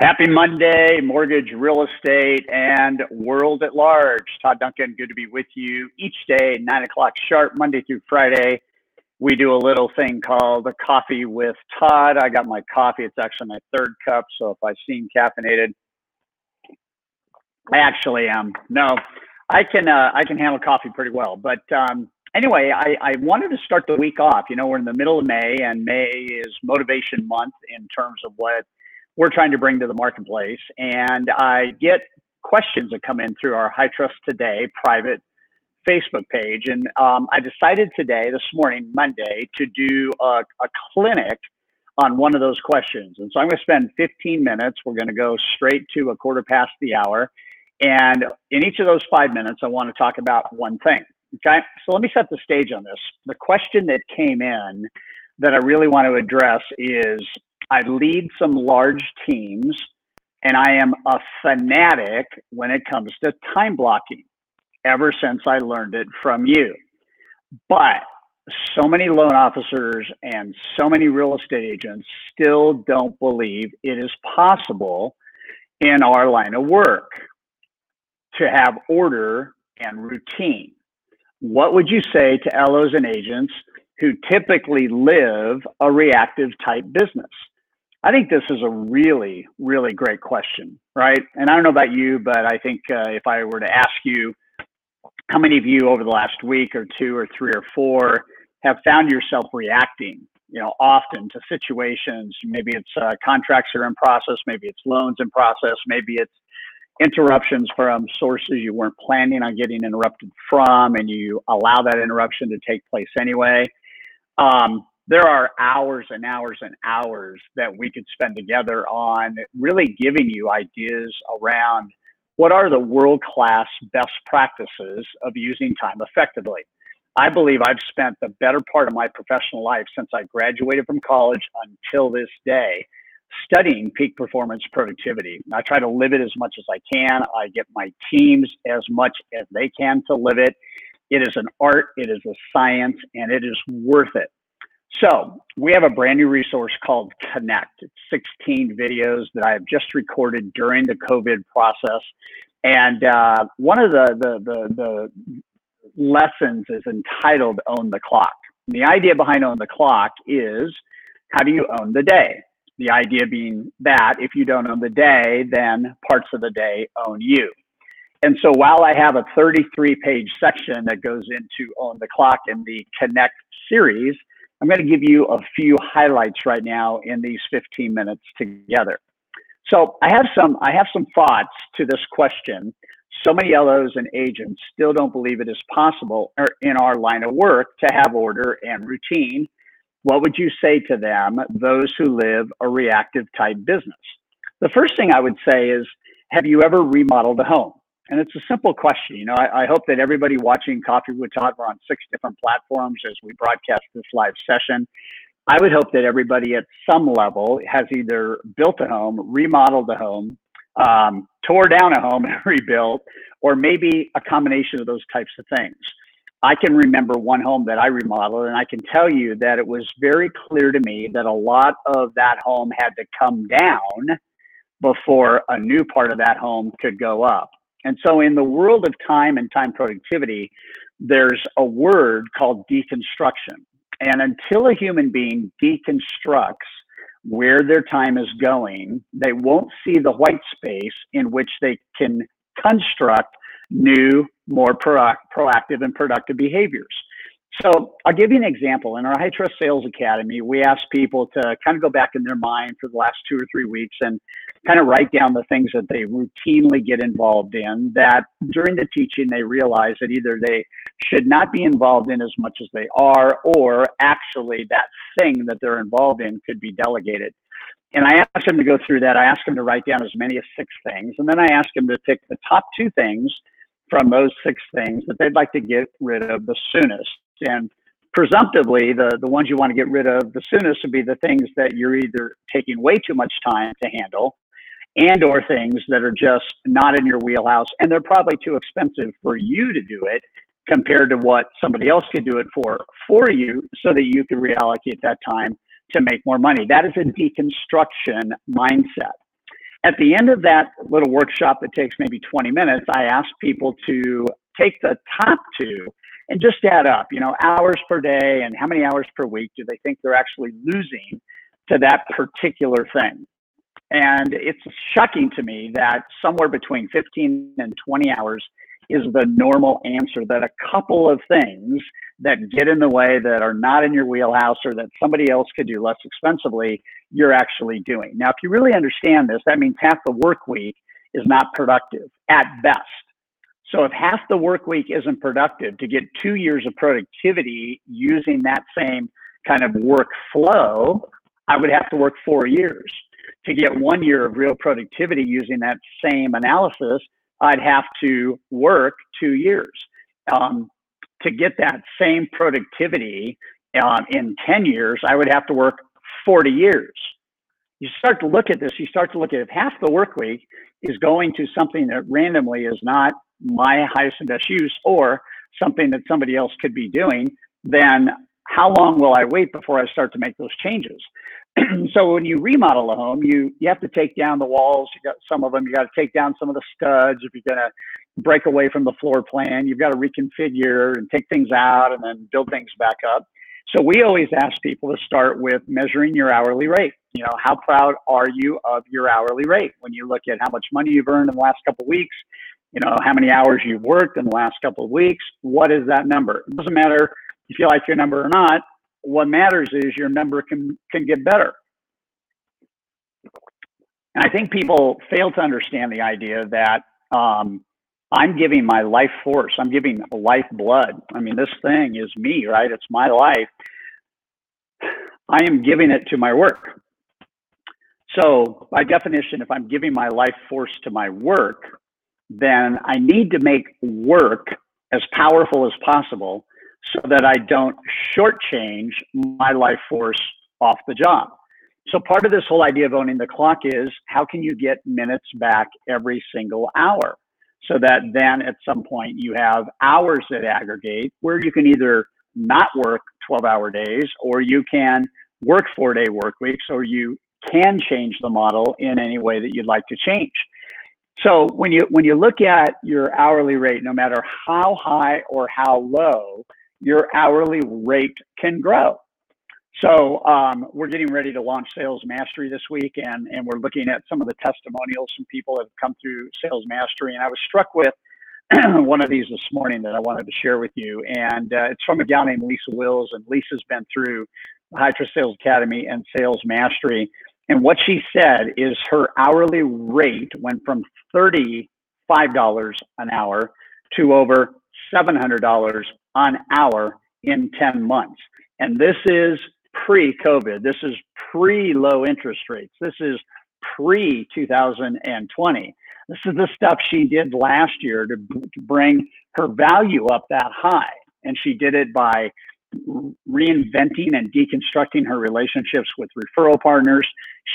Happy Monday, mortgage, real estate, and world at large. Todd Duncan, good to be with you each day, 9 o'clock sharp, Monday through Friday. We do a little thing called coffee with Todd. I got my coffee. It's actually my third cup. So if I seem caffeinated, I actually am. No, I can uh, I can handle coffee pretty well. But um, anyway, I, I wanted to start the week off. You know, we're in the middle of May, and May is motivation month in terms of what we're trying to bring to the marketplace. And I get questions that come in through our High Trust Today private Facebook page. And um, I decided today, this morning, Monday, to do a, a clinic on one of those questions. And so I'm going to spend 15 minutes. We're going to go straight to a quarter past the hour. And in each of those five minutes, I want to talk about one thing. Okay. So let me set the stage on this. The question that came in that I really want to address is I lead some large teams, and I am a fanatic when it comes to time blocking ever since I learned it from you. But so many loan officers and so many real estate agents still don't believe it is possible in our line of work to have order and routine. What would you say to LOs and agents who typically live a reactive type business? I think this is a really, really great question, right? And I don't know about you, but I think uh, if I were to ask you, how many of you over the last week or two or three or four have found yourself reacting, you know, often to situations? Maybe it's uh, contracts are in process, maybe it's loans in process, maybe it's interruptions from sources you weren't planning on getting interrupted from, and you allow that interruption to take place anyway. Um, there are hours and hours and hours that we could spend together on really giving you ideas around what are the world class best practices of using time effectively. I believe I've spent the better part of my professional life since I graduated from college until this day studying peak performance productivity. I try to live it as much as I can. I get my teams as much as they can to live it. It is an art, it is a science, and it is worth it. So we have a brand new resource called Connect. It's 16 videos that I have just recorded during the COVID process. And uh, one of the, the, the, the lessons is entitled Own the Clock. the idea behind Own the Clock is how do you own the day? The idea being that if you don't own the day, then parts of the day own you. And so while I have a 33 page section that goes into Own the Clock in the Connect series, I'm going to give you a few highlights right now in these 15 minutes together. So I have some I have some thoughts to this question. So many LOs and agents still don't believe it is possible in our line of work to have order and routine. What would you say to them, those who live a reactive type business? The first thing I would say is, have you ever remodeled a home? And it's a simple question. You know, I, I, hope that everybody watching Coffee with Todd, we're on six different platforms as we broadcast this live session. I would hope that everybody at some level has either built a home, remodeled a home, um, tore down a home and rebuilt, or maybe a combination of those types of things. I can remember one home that I remodeled, and I can tell you that it was very clear to me that a lot of that home had to come down before a new part of that home could go up. And so, in the world of time and time productivity, there's a word called deconstruction. And until a human being deconstructs where their time is going, they won't see the white space in which they can construct new, more pro- proactive and productive behaviors. So I'll give you an example. In our High Trust Sales Academy, we ask people to kind of go back in their mind for the last two or three weeks and kind of write down the things that they routinely get involved in that during the teaching they realize that either they should not be involved in as much as they are, or actually that thing that they're involved in could be delegated. And I asked them to go through that. I asked them to write down as many as six things. And then I asked them to pick the top two things from those six things that they'd like to get rid of the soonest. And presumptively, the, the ones you want to get rid of the soonest would be the things that you're either taking way too much time to handle and or things that are just not in your wheelhouse and they're probably too expensive for you to do it compared to what somebody else could do it for for you so that you can reallocate that time to make more money. That is a deconstruction mindset. At the end of that little workshop that takes maybe 20 minutes i ask people to take the top two and just add up you know hours per day and how many hours per week do they think they're actually losing to that particular thing and it's shocking to me that somewhere between 15 and 20 hours is the normal answer that a couple of things that get in the way that are not in your wheelhouse or that somebody else could do less expensively, you're actually doing. Now, if you really understand this, that means half the work week is not productive at best. So if half the work week isn't productive to get two years of productivity using that same kind of workflow, I would have to work four years to get one year of real productivity using that same analysis, I'd have to work two years. Um, to get that same productivity um, in 10 years, I would have to work 40 years. You start to look at this, you start to look at if half the work week is going to something that randomly is not my highest and best use or something that somebody else could be doing, then how long will I wait before I start to make those changes? so when you remodel a home, you you have to take down the walls. You got some of them. You got to take down some of the studs if you're gonna break away from the floor plan. You've got to reconfigure and take things out and then build things back up. So we always ask people to start with measuring your hourly rate. You know, how proud are you of your hourly rate when you look at how much money you've earned in the last couple of weeks? You know, how many hours you've worked in the last couple of weeks? What is that number? It doesn't matter if you like your number or not what matters is your number can can get better. And I think people fail to understand the idea that um, I'm giving my life force. I'm giving life blood. I mean, this thing is me, right? It's my life. I am giving it to my work. So, by definition, if I'm giving my life force to my work, then I need to make work as powerful as possible so that I don't shortchange my life force off the job. So part of this whole idea of owning the clock is how can you get minutes back every single hour? So that then at some point you have hours that aggregate where you can either not work 12 hour days or you can work four day work weeks or you can change the model in any way that you'd like to change. So when you when you look at your hourly rate, no matter how high or how low, your hourly rate can grow. So um, we're getting ready to launch Sales Mastery this week, and and we're looking at some of the testimonials from people that have come through Sales Mastery, and I was struck with one of these this morning that I wanted to share with you, and uh, it's from a gal named Lisa Wills, and Lisa's been through the High Sales Academy and Sales Mastery, and what she said is her hourly rate went from thirty five dollars an hour to over seven hundred dollars on hour in 10 months. And this is pre COVID. This is pre low interest rates. This is pre 2020. This is the stuff she did last year to, to bring her value up that high. And she did it by reinventing and deconstructing her relationships with referral partners.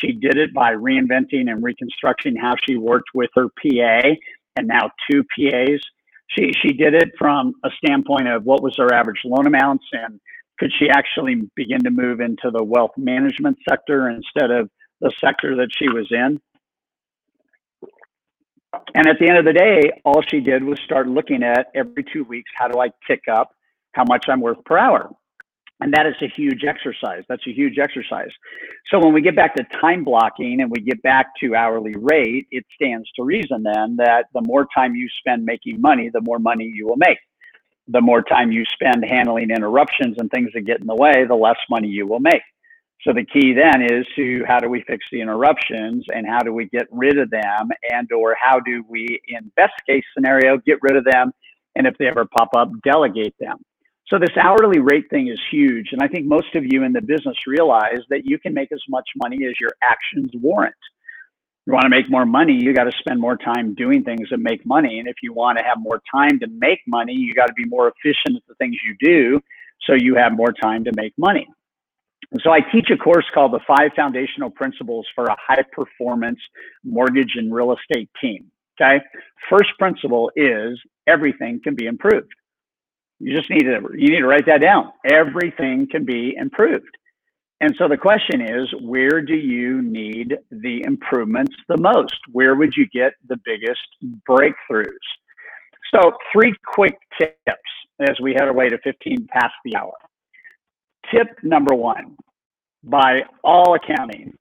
She did it by reinventing and reconstructing how she worked with her PA and now two PAs she she did it from a standpoint of what was her average loan amounts and could she actually begin to move into the wealth management sector instead of the sector that she was in? And at the end of the day all she did was start looking at every two weeks how do i tick up? How much i'm worth per hour and that is a huge exercise. That's a huge exercise. So when we get back to time blocking and we get back to hourly rate, it stands to reason then that the more time you spend making money, the more money you will make. The more time you spend handling interruptions and things that get in the way, the less money you will make. So the key then is to how do we fix the interruptions and how do we get rid of them and or how do we in best case scenario get rid of them and if they ever pop up delegate them. So this hourly rate thing is huge. And I think most of you in the business realize that you can make as much money as your actions warrant. You want to make more money, you got to spend more time doing things that make money. And if you want to have more time to make money, you got to be more efficient at the things you do so you have more time to make money. And so I teach a course called the Five Foundational Principles for a High Performance Mortgage and Real Estate Team. Okay. First principle is everything can be improved. You just need to you need to write that down. Everything can be improved. And so the question is, where do you need the improvements the most? Where would you get the biggest breakthroughs? So, three quick tips as we head our way to 15 past the hour. Tip number one by all accounting,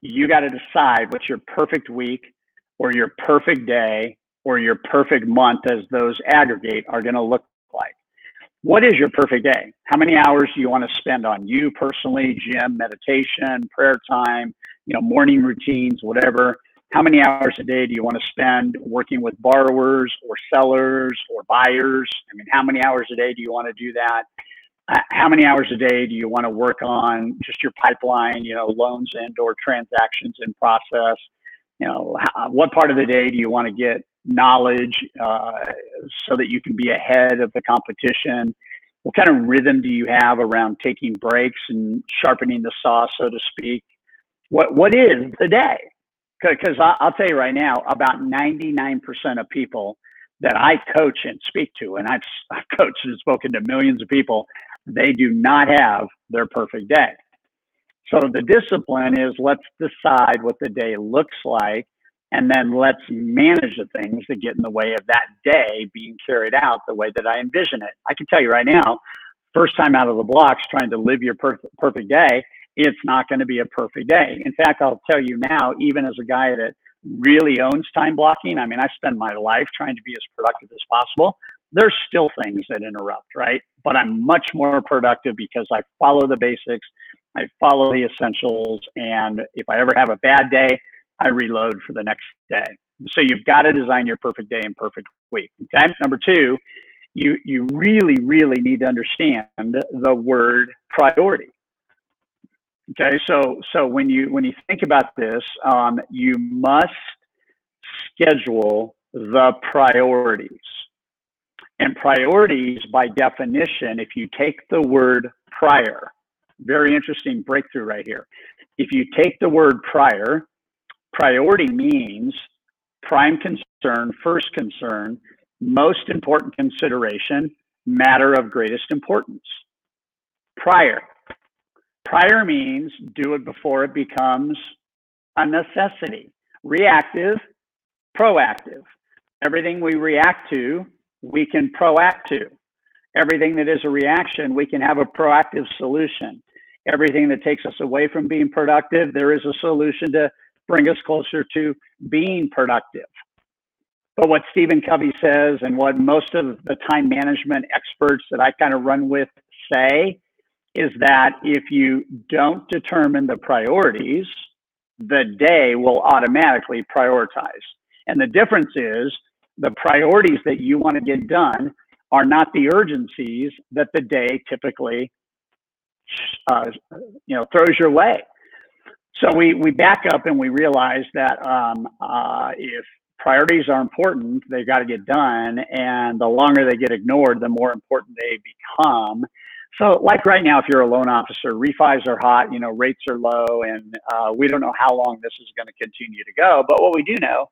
you got to decide what your perfect week or your perfect day or your perfect month, as those aggregate, are going to look like. What is your perfect day? How many hours do you want to spend on you personally, gym, meditation, prayer time, you know, morning routines, whatever? How many hours a day do you want to spend working with borrowers or sellers or buyers? I mean, how many hours a day do you want to do that? Uh, how many hours a day do you want to work on just your pipeline, you know, loans and or transactions in process? You know, how, what part of the day do you want to get knowledge uh, so that you can be ahead of the competition? What kind of rhythm do you have around taking breaks and sharpening the saw, so to speak? What what is the day? Because I'll tell you right now, about 99% of people that I coach and speak to, and I've, I've coached and spoken to millions of people, they do not have their perfect day. So the discipline is let's decide what the day looks like, and then let's manage the things that get in the way of that day being carried out the way that I envision it. I can tell you right now, first time out of the blocks trying to live your per- perfect day, it's not going to be a perfect day. In fact, I'll tell you now, even as a guy that really owns time blocking, I mean, I spend my life trying to be as productive as possible there's still things that interrupt, right? But I'm much more productive because I follow the basics, I follow the essentials, and if I ever have a bad day, I reload for the next day. So you've got to design your perfect day and perfect week. Okay. Number two, you you really really need to understand the word priority. Okay. So so when you when you think about this, um, you must schedule the priorities. And priorities, by definition, if you take the word prior, very interesting breakthrough right here. If you take the word prior, priority means prime concern, first concern, most important consideration, matter of greatest importance. Prior. Prior means do it before it becomes a necessity. Reactive, proactive. Everything we react to we can proact to. Everything that is a reaction, we can have a proactive solution. Everything that takes us away from being productive, there is a solution to bring us closer to being productive. But what Stephen Covey says, and what most of the time management experts that I kind of run with say, is that if you don't determine the priorities, the day will automatically prioritize. And the difference is the priorities that you want to get done are not the urgencies that the day typically uh, you know throws your way so we we back up and we realize that um, uh, if priorities are important they've got to get done and the longer they get ignored the more important they become so like right now if you're a loan officer refis are hot you know rates are low and uh, we don't know how long this is going to continue to go but what we do know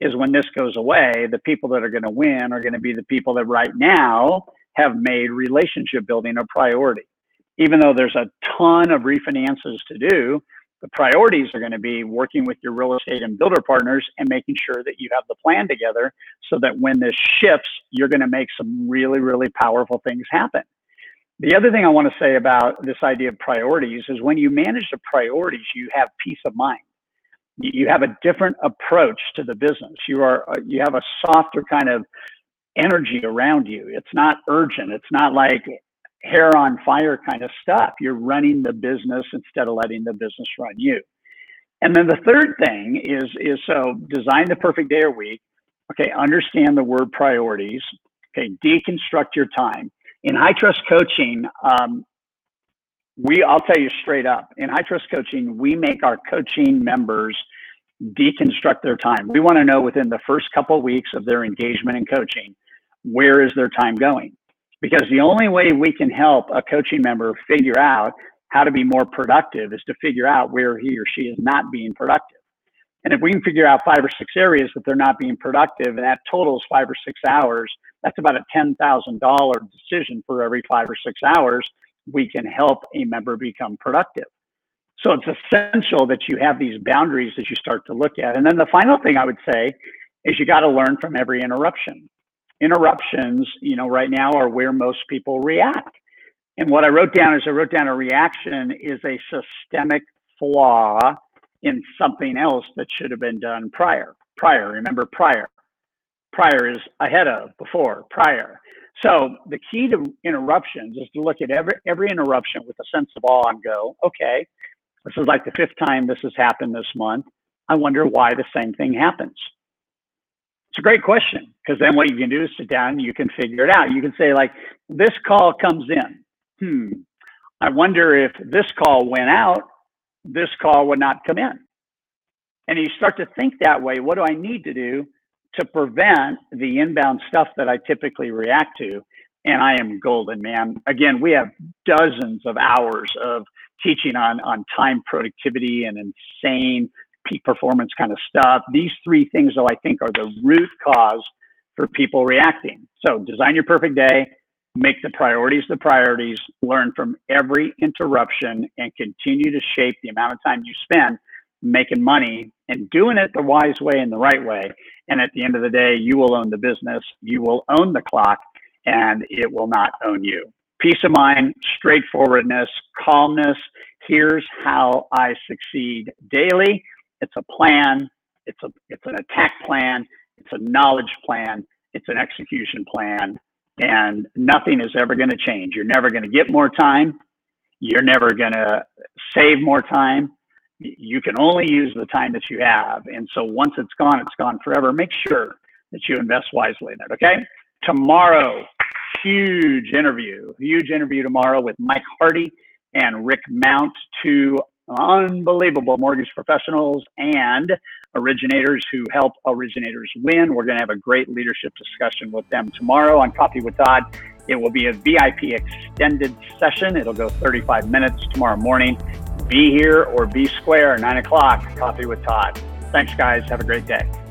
is when this goes away, the people that are going to win are going to be the people that right now have made relationship building a priority. Even though there's a ton of refinances to do, the priorities are going to be working with your real estate and builder partners and making sure that you have the plan together so that when this shifts, you're going to make some really, really powerful things happen. The other thing I want to say about this idea of priorities is when you manage the priorities, you have peace of mind you have a different approach to the business. You are you have a softer kind of energy around you. It's not urgent. It's not like hair on fire kind of stuff. You're running the business instead of letting the business run you. And then the third thing is is so design the perfect day or week. Okay, understand the word priorities. Okay, deconstruct your time. In high trust coaching, um, we I'll tell you straight up in high trust coaching, we make our coaching members deconstruct their time. We want to know within the first couple of weeks of their engagement in coaching, where is their time going? Because the only way we can help a coaching member figure out how to be more productive is to figure out where he or she is not being productive. And if we can figure out five or six areas that they're not being productive, and that totals five or six hours, that's about a $10,000 decision for every five or six hours. We can help a member become productive. So it's essential that you have these boundaries as you start to look at. And then the final thing I would say is you got to learn from every interruption. Interruptions, you know, right now are where most people react. And what I wrote down is I wrote down a reaction is a systemic flaw in something else that should have been done prior. Prior, remember prior. Prior is ahead of, before, prior. So the key to interruptions is to look at every every interruption with a sense of awe and go, okay, this is like the fifth time this has happened this month. I wonder why the same thing happens. It's a great question because then what you can do is sit down and you can figure it out. You can say like, this call comes in. Hmm. I wonder if this call went out, this call would not come in. And you start to think that way. What do I need to do to prevent the inbound stuff that I typically react to? And I am golden, man. Again, we have dozens of hours of teaching on on time productivity and insane peak performance kind of stuff. These three things, though, I think are the root cause for people reacting. So design your perfect day, make the priorities the priorities, learn from every interruption, and continue to shape the amount of time you spend making money and doing it the wise way and the right way. And at the end of the day, you will own the business, you will own the clock, and it will not own you peace of mind, straightforwardness, calmness. Here's how I succeed daily. It's a plan. It's a it's an attack plan. It's a knowledge plan. It's an execution plan. And nothing is ever going to change. You're never going to get more time. You're never going to save more time. You can only use the time that you have. And so once it's gone, it's gone forever. Make sure that you invest wisely in it. Okay. Tomorrow, huge interview, huge interview tomorrow with Mike Hardy and Rick Mount, two unbelievable mortgage professionals and originators who help originators win. We're going to have a great leadership discussion with them tomorrow on Coffee with Todd. It will be a VIP extended session. It'll go 35 minutes tomorrow morning. Be here or be square, 9 o'clock, Coffee with Todd. Thanks, guys. Have a great day.